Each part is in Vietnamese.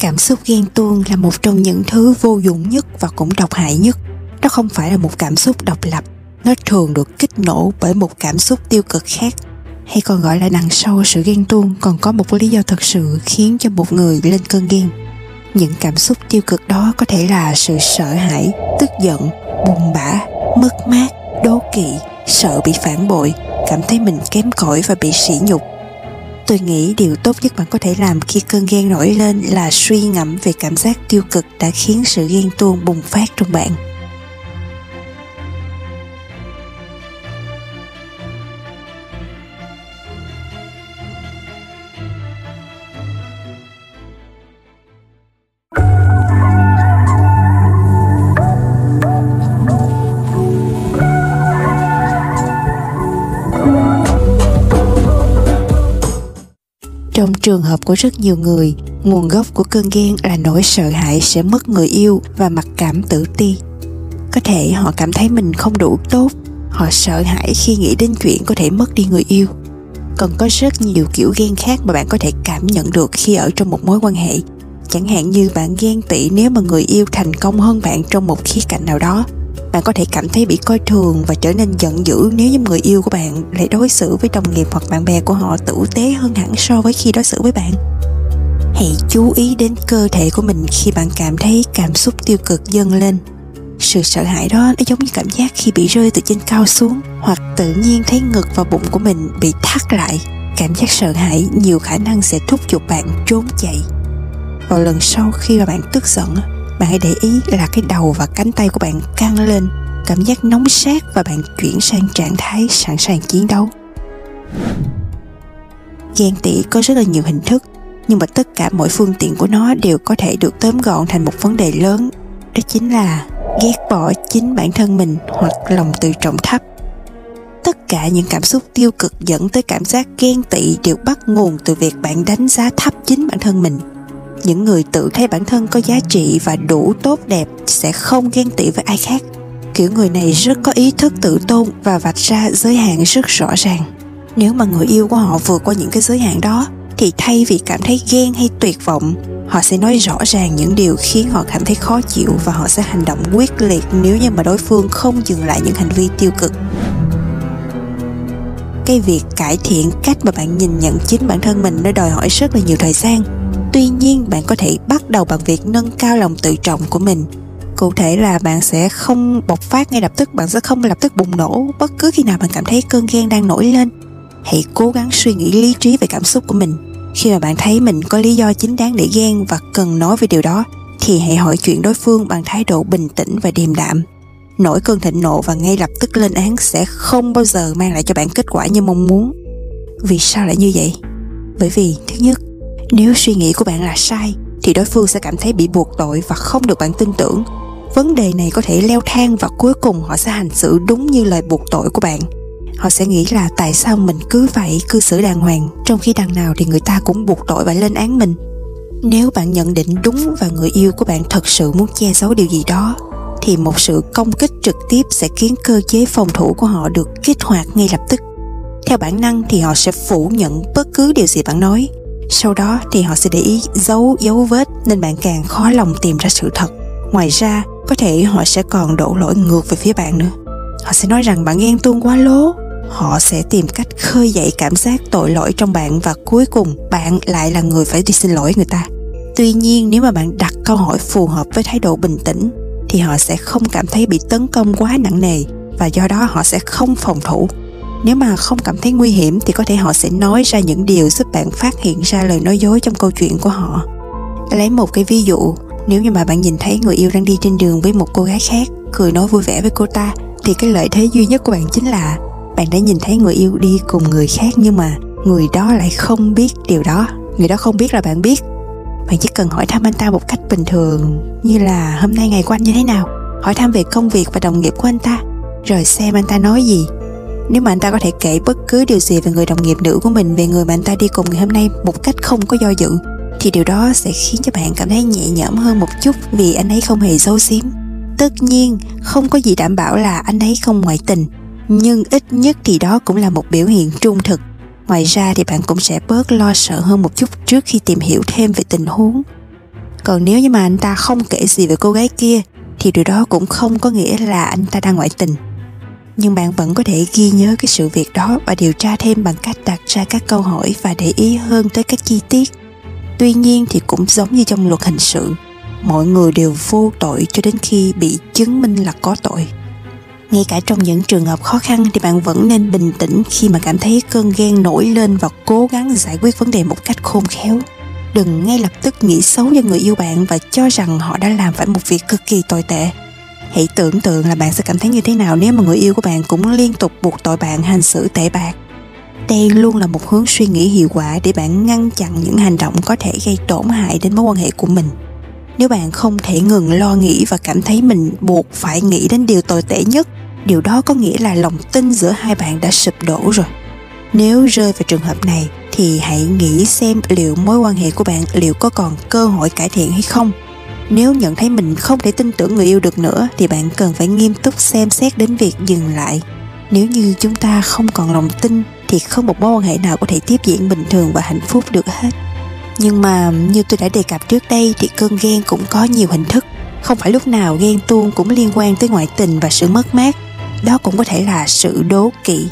Cảm xúc ghen tuông là một trong những thứ vô dụng nhất và cũng độc hại nhất. Nó không phải là một cảm xúc độc lập, nó thường được kích nổ bởi một cảm xúc tiêu cực khác hay còn gọi là đằng sau sự ghen tuông còn có một lý do thật sự khiến cho một người lên cơn ghen. Những cảm xúc tiêu cực đó có thể là sự sợ hãi tức giận buồn bã mất mát đố kỵ sợ bị phản bội cảm thấy mình kém cỏi và bị sỉ nhục tôi nghĩ điều tốt nhất bạn có thể làm khi cơn ghen nổi lên là suy ngẫm về cảm giác tiêu cực đã khiến sự ghen tuông bùng phát trong bạn. Trong trường hợp của rất nhiều người, nguồn gốc của cơn ghen là nỗi sợ hãi sẽ mất người yêu và mặc cảm tự ti. Có thể họ cảm thấy mình không đủ tốt, họ sợ hãi khi nghĩ đến chuyện có thể mất đi người yêu. Còn có rất nhiều kiểu ghen khác mà bạn có thể cảm nhận được khi ở trong một mối quan hệ. Chẳng hạn như bạn ghen tị nếu mà người yêu thành công hơn bạn trong một khía cạnh nào đó bạn có thể cảm thấy bị coi thường và trở nên giận dữ nếu như người yêu của bạn lại đối xử với đồng nghiệp hoặc bạn bè của họ tử tế hơn hẳn so với khi đối xử với bạn. Hãy chú ý đến cơ thể của mình khi bạn cảm thấy cảm xúc tiêu cực dâng lên. Sự sợ hãi đó nó giống như cảm giác khi bị rơi từ trên cao xuống, hoặc tự nhiên thấy ngực và bụng của mình bị thắt lại. Cảm giác sợ hãi nhiều khả năng sẽ thúc giục bạn trốn chạy. Vào lần sau khi mà bạn tức giận bạn hãy để ý là cái đầu và cánh tay của bạn căng lên. Cảm giác nóng sát và bạn chuyển sang trạng thái sẵn sàng chiến đấu. Ghen tị có rất là nhiều hình thức, nhưng mà tất cả mọi phương tiện của nó đều có thể được tóm gọn thành một vấn đề lớn. Đó chính là ghét bỏ chính bản thân mình hoặc lòng tự trọng thấp. Tất cả những cảm xúc tiêu cực dẫn tới cảm giác ghen tị đều bắt nguồn từ việc bạn đánh giá thấp chính bản thân mình những người tự thấy bản thân có giá trị và đủ tốt đẹp sẽ không ghen tị với ai khác. Kiểu người này rất có ý thức tự tôn và vạch ra giới hạn rất rõ ràng. Nếu mà người yêu của họ vượt qua những cái giới hạn đó, thì thay vì cảm thấy ghen hay tuyệt vọng, họ sẽ nói rõ ràng những điều khiến họ cảm thấy khó chịu và họ sẽ hành động quyết liệt nếu như mà đối phương không dừng lại những hành vi tiêu cực. Cái việc cải thiện cách mà bạn nhìn nhận chính bản thân mình nó đòi hỏi rất là nhiều thời gian tuy nhiên, bạn có thể bắt đầu bằng việc nâng cao lòng tự trọng của mình. Cụ thể là bạn sẽ không bộc phát ngay lập tức, bạn sẽ không lập tức bùng nổ bất cứ khi nào bạn cảm thấy cơn ghen đang nổi lên. Hãy cố gắng suy nghĩ lý trí về cảm xúc của mình. Khi mà bạn thấy mình có lý do chính đáng để ghen và cần nói về điều đó, thì hãy hỏi chuyện đối phương bằng thái độ bình tĩnh và điềm đạm. Nổi cơn thịnh nộ và ngay lập tức lên án sẽ không bao giờ mang lại cho bạn kết quả như mong muốn. Vì sao lại như vậy? Bởi vì, thứ nhất nếu suy nghĩ của bạn là sai, thì đối phương sẽ cảm thấy bị buộc tội và không được bạn tin tưởng. Vấn đề này có thể leo thang và cuối cùng họ sẽ hành xử đúng như lời buộc tội của bạn. Họ sẽ nghĩ là tại sao mình cứ vậy, cư xử đàng hoàng, trong khi đằng nào thì người ta cũng buộc tội và lên án mình. Nếu bạn nhận định đúng và người yêu của bạn thật sự muốn che giấu điều gì đó, thì một sự công kích trực tiếp sẽ khiến cơ chế phòng thủ của họ được kích hoạt ngay lập tức. Theo bản năng thì họ sẽ phủ nhận bất cứ điều gì bạn nói sau đó thì họ sẽ để ý giấu dấu vết nên bạn càng khó lòng tìm ra sự thật. Ngoài ra, có thể họ sẽ còn đổ lỗi ngược về phía bạn nữa. Họ sẽ nói rằng bạn ghen tuông quá lố. Họ sẽ tìm cách khơi dậy cảm giác tội lỗi trong bạn và cuối cùng bạn lại là người phải đi xin lỗi người ta. Tuy nhiên, nếu mà bạn đặt câu hỏi phù hợp với thái độ bình tĩnh, thì họ sẽ không cảm thấy bị tấn công quá nặng nề và do đó họ sẽ không phòng thủ nếu mà không cảm thấy nguy hiểm thì có thể họ sẽ nói ra những điều giúp bạn phát hiện ra lời nói dối trong câu chuyện của họ. Lấy một cái ví dụ, nếu như mà bạn nhìn thấy người yêu đang đi trên đường với một cô gái khác, cười nói vui vẻ với cô ta, thì cái lợi thế duy nhất của bạn chính là bạn đã nhìn thấy người yêu đi cùng người khác nhưng mà người đó lại không biết điều đó. Người đó không biết là bạn biết. Bạn chỉ cần hỏi thăm anh ta một cách bình thường, như là, hôm nay ngày của anh như thế nào? Hỏi thăm về công việc và đồng nghiệp của anh ta, rồi xem anh ta nói gì nếu mà anh ta có thể kể bất cứ điều gì về người đồng nghiệp nữ của mình, về người mà anh ta đi cùng ngày hôm nay một cách không có do dự, thì điều đó sẽ khiến cho bạn cảm thấy nhẹ nhõm hơn một chút vì anh ấy không hề xấu xím tất nhiên, không có gì đảm bảo là anh ấy không ngoại tình, nhưng ít nhất thì đó cũng là một biểu hiện trung thực. Ngoài ra thì bạn cũng sẽ bớt lo sợ hơn một chút trước khi tìm hiểu thêm về tình huống. Còn nếu như mà anh ta không kể gì về cô gái kia, thì điều đó cũng không có nghĩa là anh ta đang ngoại tình nhưng bạn vẫn có thể ghi nhớ cái sự việc đó và điều tra thêm bằng cách đặt ra các câu hỏi và để ý hơn tới các chi tiết. Tuy nhiên thì cũng giống như trong luật hình sự, mọi người đều vô tội cho đến khi bị chứng minh là có tội. Ngay cả trong những trường hợp khó khăn thì bạn vẫn nên bình tĩnh khi mà cảm thấy cơn ghen nổi lên và cố gắng giải quyết vấn đề một cách khôn khéo. Đừng ngay lập tức nghĩ xấu cho người yêu bạn và cho rằng họ đã làm phải một việc cực kỳ tồi tệ hãy tưởng tượng là bạn sẽ cảm thấy như thế nào nếu mà người yêu của bạn cũng liên tục buộc tội bạn hành xử tệ bạc. Đây luôn là một hướng suy nghĩ hiệu quả để bạn ngăn chặn những hành động có thể gây tổn hại đến mối quan hệ của mình. Nếu bạn không thể ngừng lo nghĩ và cảm thấy mình buộc phải nghĩ đến điều tồi tệ nhất, điều đó có nghĩa là lòng tin giữa hai bạn đã sụp đổ rồi. Nếu rơi vào trường hợp này, thì hãy nghĩ xem liệu mối quan hệ của bạn liệu có còn cơ hội cải thiện hay không nếu nhận thấy mình không thể tin tưởng người yêu được nữa, thì bạn cần phải nghiêm túc xem xét đến việc dừng lại. Nếu như chúng ta không còn lòng tin, thì không một mối quan hệ nào có thể tiếp diễn bình thường và hạnh phúc được hết. Nhưng mà, như tôi đã đề cập trước đây, thì cơn ghen cũng có nhiều hình thức. Không phải lúc nào ghen tuông cũng liên quan tới ngoại tình và sự mất mát. Đó cũng có thể là sự đố kỵ.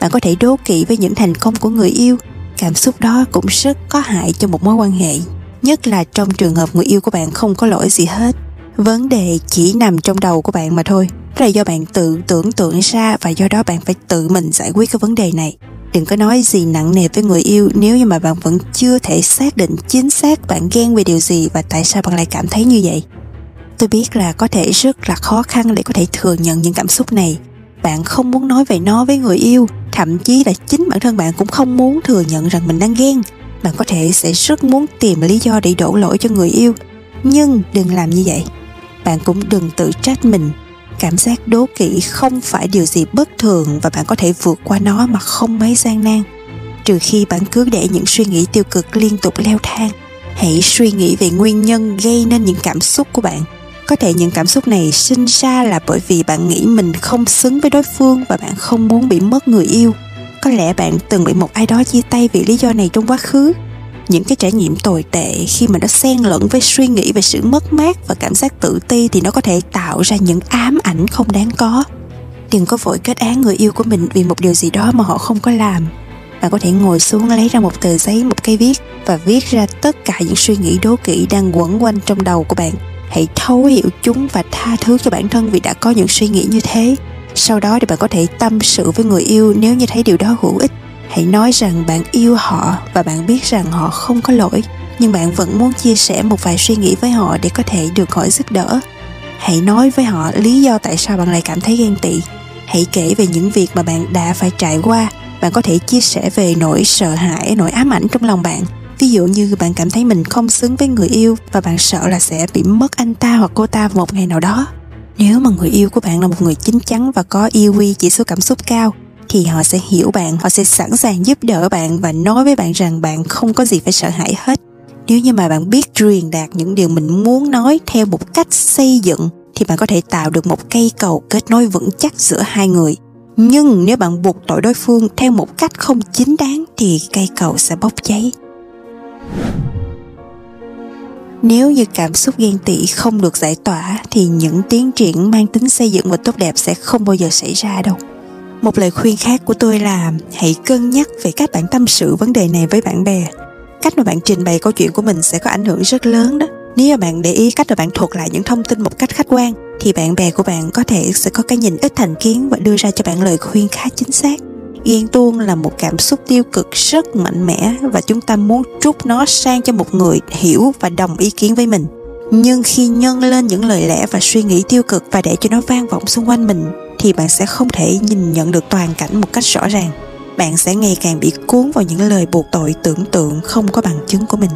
Bạn có thể đố kỵ với những thành công của người yêu. Cảm xúc đó cũng rất có hại cho một mối quan hệ nhất là trong trường hợp người yêu của bạn không có lỗi gì hết. Vấn đề chỉ nằm trong đầu của bạn mà thôi. Đó là do bạn tự tưởng tượng ra và do đó bạn phải tự mình giải quyết cái vấn đề này. Đừng có nói gì nặng nề với người yêu nếu như mà bạn vẫn chưa thể xác định chính xác bạn ghen về điều gì và tại sao bạn lại cảm thấy như vậy. Tôi biết là có thể rất là khó khăn để có thể thừa nhận những cảm xúc này. Bạn không muốn nói về nó với người yêu, thậm chí là chính bản thân bạn cũng không muốn thừa nhận rằng mình đang ghen bạn có thể sẽ rất muốn tìm lý do để đổ lỗi cho người yêu, nhưng đừng làm như vậy. Bạn cũng đừng tự trách mình. Cảm giác đố kỵ không phải điều gì bất thường và bạn có thể vượt qua nó mà không mấy gian nan. Trừ khi bạn cứ để những suy nghĩ tiêu cực liên tục leo thang, hãy suy nghĩ về nguyên nhân gây nên những cảm xúc của bạn. Có thể những cảm xúc này sinh ra là bởi vì bạn nghĩ mình không xứng với đối phương và bạn không muốn bị mất người yêu có lẽ bạn từng bị một ai đó chia tay vì lý do này trong quá khứ. Những cái trải nghiệm tồi tệ khi mà nó xen lẫn với suy nghĩ về sự mất mát và cảm giác tự ti thì nó có thể tạo ra những ám ảnh không đáng có. Đừng có vội kết án người yêu của mình vì một điều gì đó mà họ không có làm. Bạn có thể ngồi xuống lấy ra một tờ giấy, một cây viết và viết ra tất cả những suy nghĩ đố kỵ đang quẩn quanh trong đầu của bạn. Hãy thấu hiểu chúng và tha thứ cho bản thân vì đã có những suy nghĩ như thế sau đó thì bạn có thể tâm sự với người yêu nếu như thấy điều đó hữu ích. Hãy nói rằng bạn yêu họ và bạn biết rằng họ không có lỗi, nhưng bạn vẫn muốn chia sẻ một vài suy nghĩ với họ để có thể được họ giúp đỡ. Hãy nói với họ lý do tại sao bạn lại cảm thấy ghen tị. Hãy kể về những việc mà bạn đã phải trải qua. Bạn có thể chia sẻ về nỗi sợ hãi, nỗi ám ảnh trong lòng bạn. Ví dụ như bạn cảm thấy mình không xứng với người yêu và bạn sợ là sẽ bị mất anh ta hoặc cô ta một ngày nào đó nếu mà người yêu của bạn là một người chín chắn và có EQ chỉ số cảm xúc cao thì họ sẽ hiểu bạn, họ sẽ sẵn sàng giúp đỡ bạn và nói với bạn rằng bạn không có gì phải sợ hãi hết. Nếu như mà bạn biết truyền đạt những điều mình muốn nói theo một cách xây dựng thì bạn có thể tạo được một cây cầu kết nối vững chắc giữa hai người. Nhưng nếu bạn buộc tội đối phương theo một cách không chính đáng thì cây cầu sẽ bốc cháy. Nếu như cảm xúc ghen tị không được giải tỏa, thì những tiến triển mang tính xây dựng và tốt đẹp sẽ không bao giờ xảy ra đâu. Một lời khuyên khác của tôi là, hãy cân nhắc về cách bạn tâm sự vấn đề này với bạn bè. Cách mà bạn trình bày câu chuyện của mình sẽ có ảnh hưởng rất lớn đó. Nếu mà bạn để ý cách mà bạn thuật lại những thông tin một cách khách quan, thì bạn bè của bạn có thể sẽ có cái nhìn ít thành kiến và đưa ra cho bạn lời khuyên khá chính xác ghen tuông là một cảm xúc tiêu cực rất mạnh mẽ và chúng ta muốn trút nó sang cho một người hiểu và đồng ý kiến với mình. Nhưng khi nhân lên những lời lẽ và suy nghĩ tiêu cực và để cho nó vang vọng xung quanh mình, thì bạn sẽ không thể nhìn nhận được toàn cảnh một cách rõ ràng. Bạn sẽ ngày càng bị cuốn vào những lời buộc tội tưởng tượng không có bằng chứng của mình.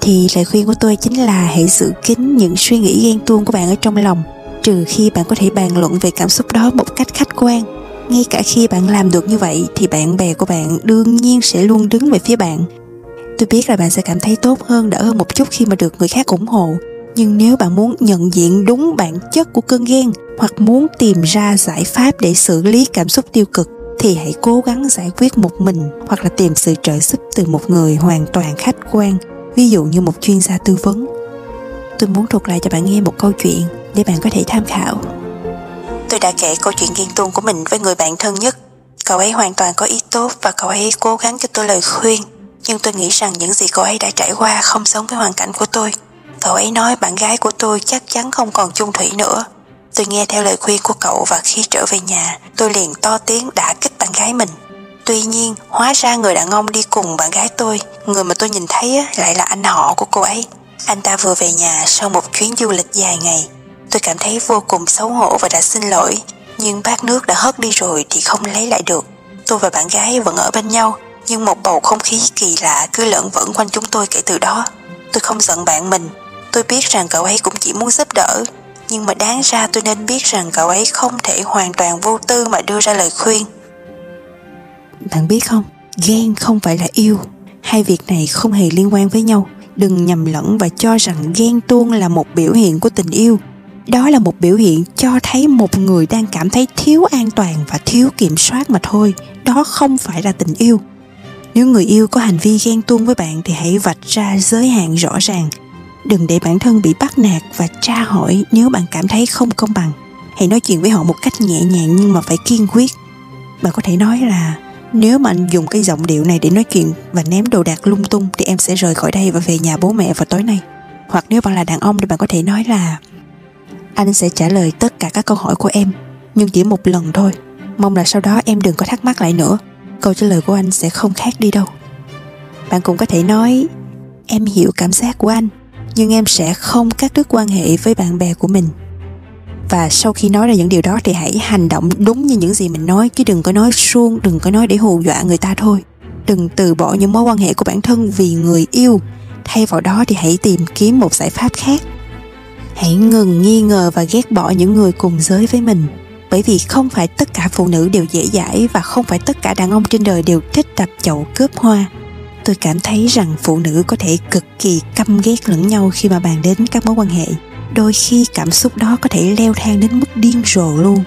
Thì lời khuyên của tôi chính là hãy giữ kín những suy nghĩ ghen tuông của bạn ở trong lòng, trừ khi bạn có thể bàn luận về cảm xúc đó một cách khách quan ngay cả khi bạn làm được như vậy, thì bạn bè của bạn đương nhiên sẽ luôn đứng về phía bạn. Tôi biết là bạn sẽ cảm thấy tốt hơn, đỡ hơn một chút khi mà được người khác ủng hộ. Nhưng nếu bạn muốn nhận diện đúng bản chất của cơn ghen, hoặc muốn tìm ra giải pháp để xử lý cảm xúc tiêu cực, thì hãy cố gắng giải quyết một mình, hoặc là tìm sự trợ giúp từ một người hoàn toàn khách quan, ví dụ như một chuyên gia tư vấn. Tôi muốn thuật lại cho bạn nghe một câu chuyện để bạn có thể tham khảo. Tôi đã kể câu chuyện ghen tuông của mình với người bạn thân nhất. Cậu ấy hoàn toàn có ý tốt và cậu ấy cố gắng cho tôi lời khuyên. Nhưng tôi nghĩ rằng những gì cậu ấy đã trải qua không giống với hoàn cảnh của tôi. Cậu ấy nói bạn gái của tôi chắc chắn không còn chung thủy nữa. Tôi nghe theo lời khuyên của cậu và khi trở về nhà, tôi liền to tiếng đã kích bạn gái mình. Tuy nhiên, hóa ra người đàn ông đi cùng bạn gái tôi, người mà tôi nhìn thấy lại là anh họ của cô ấy. Anh ta vừa về nhà sau một chuyến du lịch dài ngày. Tôi cảm thấy vô cùng xấu hổ và đã xin lỗi, nhưng bát nước đã hất đi rồi thì không lấy lại được. Tôi và bạn gái vẫn ở bên nhau, nhưng một bầu không khí kỳ lạ cứ lẫn vẫn quanh chúng tôi kể từ đó. Tôi không giận bạn mình, tôi biết rằng cậu ấy cũng chỉ muốn giúp đỡ, nhưng mà đáng ra tôi nên biết rằng cậu ấy không thể hoàn toàn vô tư mà đưa ra lời khuyên. Bạn biết không, ghen không phải là yêu, hai việc này không hề liên quan với nhau. Đừng nhầm lẫn và cho rằng ghen tuông là một biểu hiện của tình yêu. Đó là một biểu hiện cho thấy một người đang cảm thấy thiếu an toàn và thiếu kiểm soát mà thôi. Đó không phải là tình yêu. Nếu người yêu có hành vi ghen tuông với bạn thì hãy vạch ra giới hạn rõ ràng. Đừng để bản thân bị bắt nạt và tra hỏi nếu bạn cảm thấy không công bằng. Hãy nói chuyện với họ một cách nhẹ nhàng nhưng mà phải kiên quyết. Bạn có thể nói là, nếu mà anh dùng cái giọng điệu này để nói chuyện và ném đồ đạc lung tung thì em sẽ rời khỏi đây và về nhà bố mẹ vào tối nay. Hoặc nếu bạn là đàn ông thì bạn có thể nói là anh sẽ trả lời tất cả các câu hỏi của em, nhưng chỉ một lần thôi. Mong là sau đó em đừng có thắc mắc lại nữa. Câu trả lời của anh sẽ không khác đi đâu. Bạn cũng có thể nói, em hiểu cảm giác của anh, nhưng em sẽ không cắt đứt quan hệ với bạn bè của mình và sau khi nói ra những điều đó thì hãy hành động đúng như những gì mình nói, chứ đừng có nói suông, đừng có nói để hù dọa người ta thôi đừng từ bỏ những mối quan hệ của bản thân vì người yêu thay vào đó thì hãy tìm kiếm một giải pháp khác hãy ngừng nghi ngờ và ghét bỏ những người cùng giới với mình. Bởi vì không phải tất cả phụ nữ đều dễ dãi và không phải tất cả đàn ông trên đời đều thích đập chậu cướp hoa. Tôi cảm thấy rằng phụ nữ có thể cực kỳ căm ghét lẫn nhau khi mà bàn đến các mối quan hệ. Đôi khi cảm xúc đó có thể leo thang đến mức điên rồ luôn.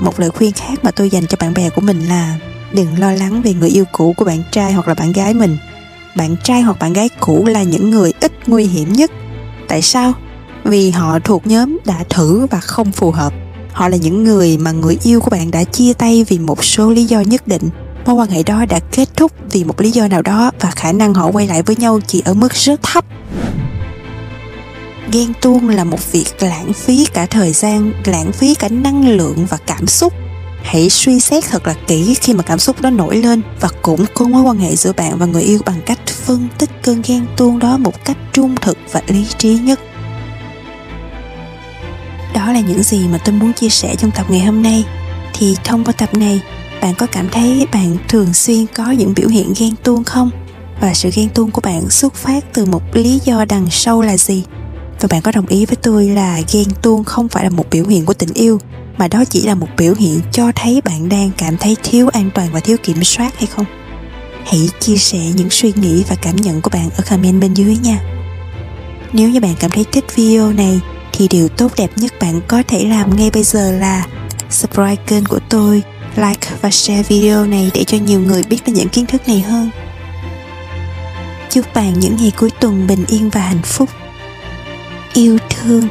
Một lời khuyên khác mà tôi dành cho bạn bè của mình là đừng lo lắng về người yêu cũ của bạn trai hoặc là bạn gái mình. Bạn trai hoặc bạn gái cũ là những người ít nguy hiểm nhất. Tại sao? Vì họ thuộc nhóm đã thử và không phù hợp. Họ là những người mà người yêu của bạn đã chia tay vì một số lý do nhất định. Mối quan hệ đó đã kết thúc vì một lý do nào đó và khả năng họ quay lại với nhau chỉ ở mức rất thấp. Ghen tuông là một việc lãng phí cả thời gian, lãng phí cả năng lượng và cảm xúc. Hãy suy xét thật là kỹ khi mà cảm xúc đó nổi lên và củng cố mối quan hệ giữa bạn và người yêu bằng cách phân tích cơn ghen tuông đó một cách trung thực và lý trí nhất đó là những gì mà tôi muốn chia sẻ trong tập ngày hôm nay. Thì thông qua tập này, bạn có cảm thấy bạn thường xuyên có những biểu hiện ghen tuông không? Và sự ghen tuông của bạn xuất phát từ một lý do đằng sau là gì? Và bạn có đồng ý với tôi là ghen tuông không phải là một biểu hiện của tình yêu, mà đó chỉ là một biểu hiện cho thấy bạn đang cảm thấy thiếu an toàn và thiếu kiểm soát hay không? Hãy chia sẻ những suy nghĩ và cảm nhận của bạn ở comment bên dưới nha. Nếu như bạn cảm thấy thích video này thì điều tốt đẹp nhất bạn có thể làm ngay bây giờ là subscribe kênh của tôi, like và share video này để cho nhiều người biết đến những kiến thức này hơn. Chúc bạn những ngày cuối tuần bình yên và hạnh phúc. Yêu thương.